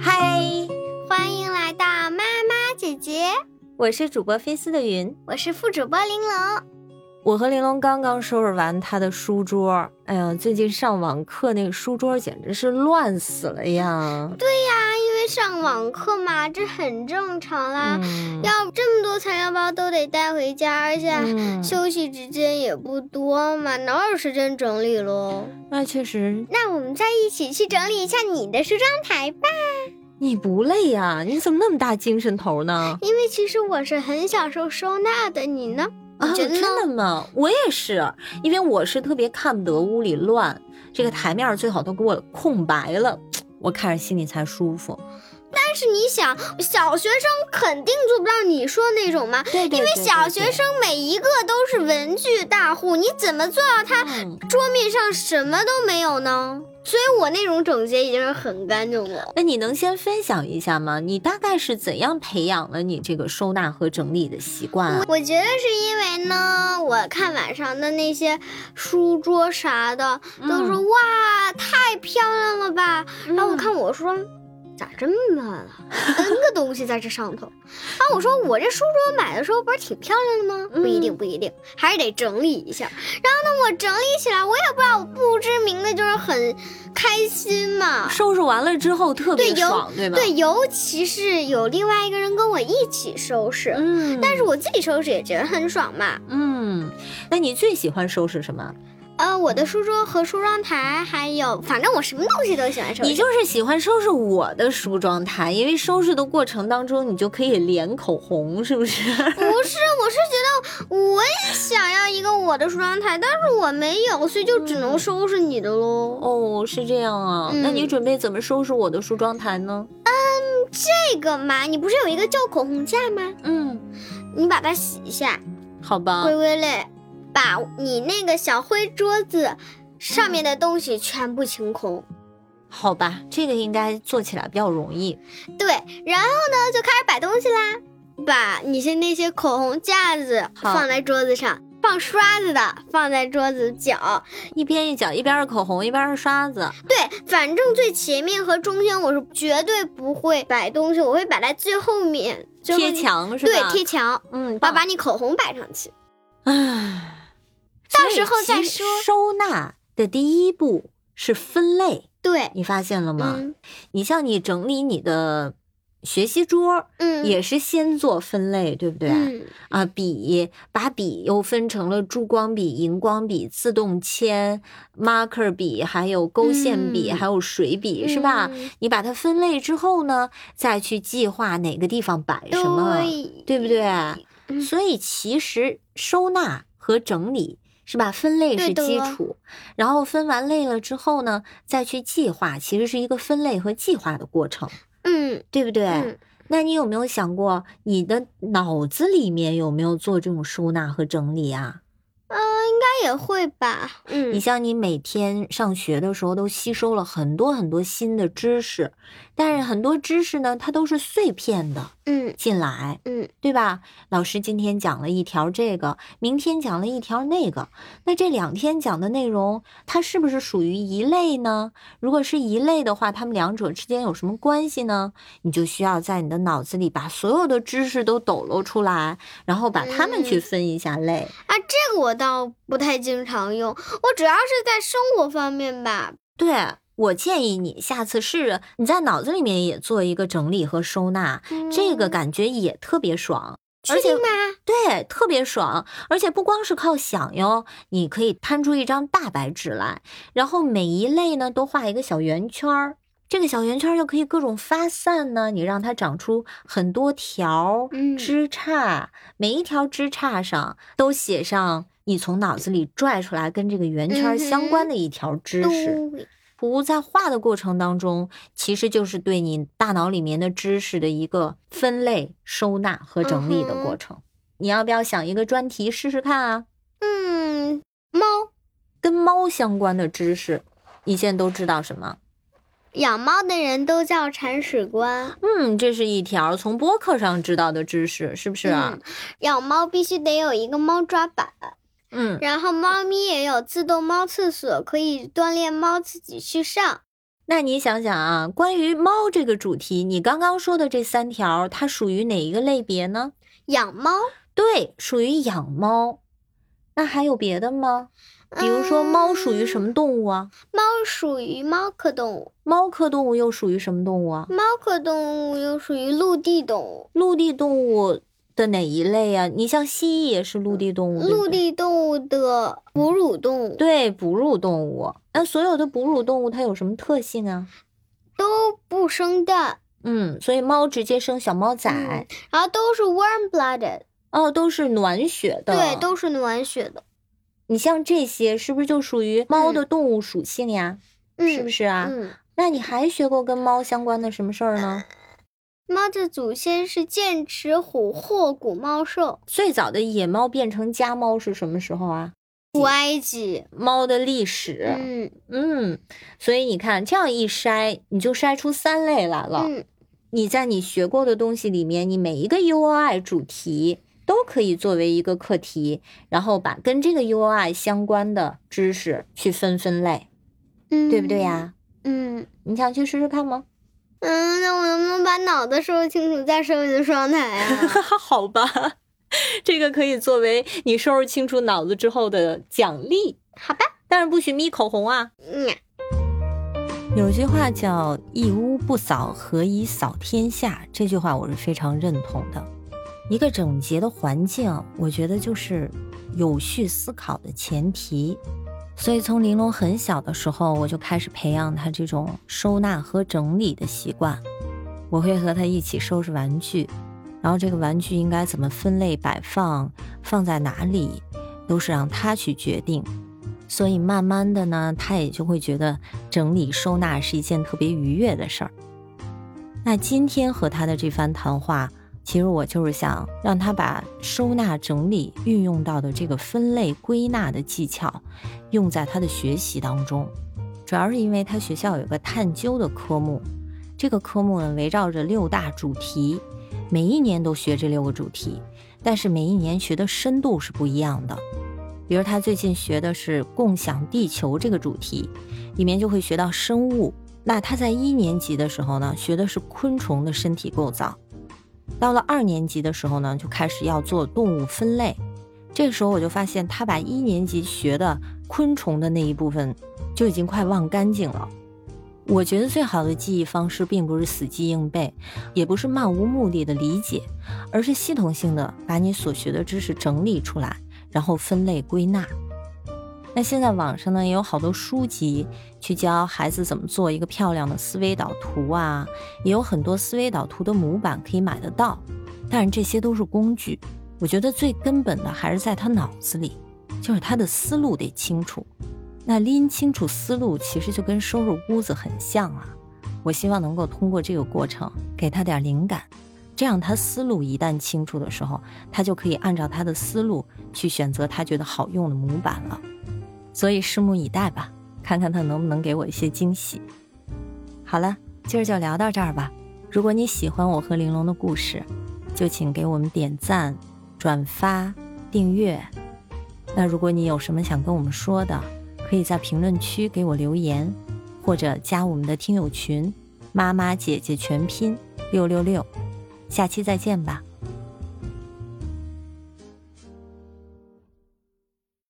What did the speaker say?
嗨，欢迎来到妈妈姐姐，我是主播菲斯的云，我是副主播玲珑。我和玲珑刚刚收拾完她的书桌，哎呀，最近上网课那个书桌简直是乱死了呀！对呀，上网课嘛，这很正常啦。嗯要这么多材料包都得带回家，而且嗯休息时间也不多嘛，哪有时间整理喽？那确实，那我们再一起去整理一下你的梳妆台吧，你不累呀？你怎么那么大精神头呢？因为其实我是很享受收纳的，你呢？啊，真？的吗？我也是，因为我是特别看不得屋里乱，这个台面最好都给我空白了，我看着心里才舒服。但是你想，小学生肯定做不到你说那种嘛，对对因为对小学生每一个都是文具大户，你怎么做到他嗯，桌面上什么都没有呢？所以我那种整洁已经是很干净了。那你能先分享一下吗？你大概是怎样培养了你这个收纳和整理的习惯啊？我觉得是因为呢，我看晚上的那些书桌啥的，都说、嗯哇太漂亮了吧，然后我看我说。咋这么乱啊？N 个东西在这上头，啊我说我这书桌买的时候不是挺漂亮的吗？不一定，嗯不一定，还是得整理一下。然后呢，我整理起来，我也不知道，我不知名的就是很开心嘛。收拾完了之后特别爽，对吧？对，尤其是有另外一个人跟我一起收拾，嗯，但是我自己收拾也觉得很爽嘛。嗯，那你最喜欢收拾什么？呃，我的书桌和梳妆台，还有反正我什么东西都喜欢收拾。你就是喜欢收拾我的梳妆台，因为收拾的过程当中，你就可以连口红，是不是？不是，我是觉得我也想要一个我的梳妆台，但是我没有，所以就只能收拾你的喽。哦，是这样啊。嗯那你准备怎么收拾我的梳妆台呢？嗯这个嘛，你不是有一个叫口红架吗？嗯，你把它洗一下，好吧微。微嘞，把你那个小灰桌子上面的东西全部清空。好吧，这个应该做起来比较容易。对，然后呢就开始摆东西啦，把你是那些口红架子放在桌子上，放刷子的放在桌子角。一边一角，一边是口红，一边是刷子。对，反正最前面和中间我是绝对不会摆东西，我会摆在最后面，贴。墙是吧？对，贴墙，嗯，把把你口红摆上去。唉，到时候再说。收纳的第一步是分类，对，你发现了吗？嗯。你像你整理你的学习桌，嗯，也是先做分类，对不对？嗯。啊，笔把笔又分成了珠光笔、荧光笔、自动铅、marker 笔，还有勾线笔，嗯。还有水笔，是吧？嗯。你把它分类之后呢，再去计划哪个地方摆什么，对。对不对？嗯。所以其实收纳和整理是吧？分类是基础，然后分完类了之后呢，再去计划，其实是一个分类和计划的过程，嗯对不对？嗯，那你有没有想过，你的脑子里面有没有做这种收纳和整理啊？呃，应该也会吧。嗯你像你每天上学的时候都吸收了很多很多新的知识，但是很多知识呢，它都是碎片的嗯进来，嗯对吧？老师今天讲了一条这个，明天讲了一条那个，那这两天讲的内容，它是不是属于一类呢？如果是一类的话，它们两者之间有什么关系呢？你就需要在你的脑子里把所有的知识都抖搂出来，然后把它们去嗯分一下类。啊，这个我倒不太经常用，我主要是在生活方面吧。对。我建议你下次试着你在脑子里面也做一个整理和收纳，这个嗯感觉也特别爽。而且？对，特别爽，而且不光是靠想哟，你可以摊出一张大白纸来，然后每一类呢都画一个小圆圈儿，这个小圆圈儿就可以各种发散呢，你让它长出很多条嗯枝杈，每一条枝杈上都写上你从脑子里拽出来跟这个圆圈儿相关的一条知识。对图在画的过程当中，其实就是对你大脑里面的知识的一个分类、收纳和整理的过程。你要不要想一个专题试试看啊？嗯，猫跟猫相关的知识，你现在都知道什么？养猫的人都叫铲屎官。嗯，这是一条从播客上知道的知识，是不是啊？嗯养猫必须得有一个猫抓板，嗯，然后猫咪也有自动猫厕所，可以锻炼猫自己去上。那你想想啊，关于猫这个主题，你刚刚说的这三条，它属于哪一个类别呢？养猫。对，属于养猫。那还有别的吗？比如说，猫属于什么动物啊？猫属于猫科动物。猫科动物又属于什么动物啊？猫科动物又属于陆地动物。陆地动物的哪一类啊？你像蜥蜴也是陆地动物。陆地动物的哺乳动物。对，哺乳动物。那所有的哺乳动物它有什么特性啊？都不生蛋。嗯，所以猫直接生小猫仔，然后都是 warm blooded。哦，都是暖血的。对，都是暖血的。你像这些，是不是就属于猫的动物属性呀？是不是啊？嗯。那你还学过跟猫相关的什么事儿呢？猫的祖先是剑齿虎或古猫兽。最早的野猫变成家猫是什么时候啊？古埃及。猫的历史。嗯嗯。所以你看，这样一筛，你就筛出三类来了。嗯。你在你学过的东西里面，你每一个 U O I 主题。都可以作为一个课题，然后把跟这个 U I 相关的知识去分分类，嗯，对不对呀？嗯，你想去试试看吗？嗯，那我能不能把脑子收清楚再收你的双台啊？好吧，这个可以作为你收拾清楚脑子之后的奖励。好吧，但是不许眯口红啊。嗯，有句话叫“一屋不扫，何以扫天下”，这句话我是非常认同的。一个整洁的环境，我觉得就是有序思考的前提。所以从玲珑很小的时候，我就开始培养他这种收纳和整理的习惯。我会和他一起收拾玩具，然后这个玩具应该怎么分类摆放，放在哪里，都是让他去决定。所以慢慢的呢，他也就会觉得整理收纳是一件特别愉悦的事儿。那今天和他的这番谈话。其实我就是想让他把收纳整理运用到的这个分类归纳的技巧，用在他的学习当中。主要是因为他学校有个探究的科目，这个科目呢围绕着六大主题，每一年都学这六个主题，但是每一年学的深度是不一样的。比如他最近学的是共享地球这个主题，里面就会学到生物。那他在一年级的时候呢，学的是昆虫的身体构造。到了二年级的时候呢，就开始要做动物分类。这个时候我就发现，他把一年级学的昆虫的那一部分就已经快忘干净了。我觉得最好的记忆方式，并不是死记硬背，也不是漫无目的的理解，而是系统性的把你所学的知识整理出来，然后分类归纳。那现在网上呢也有好多书籍去教孩子怎么做一个漂亮的思维导图啊，也有很多思维导图的模板可以买得到，但是这些都是工具。我觉得最根本的还是在他脑子里，就是他的思路得清楚。那拎清楚思路，其实就跟收拾屋子很像啊。我希望能够通过这个过程给他点灵感，这样他思路一旦清楚的时候，他就可以按照他的思路去选择他觉得好用的模板了。所以拭目以待吧，看看他能不能给我一些惊喜。好了，今儿就聊到这儿吧。如果你喜欢我和玲珑的故事，就请给我们点赞、转发、订阅。那如果你有什么想跟我们说的，可以在评论区给我留言，或者加我们的听友群“妈妈姐姐全拼六六六”。下期再见吧。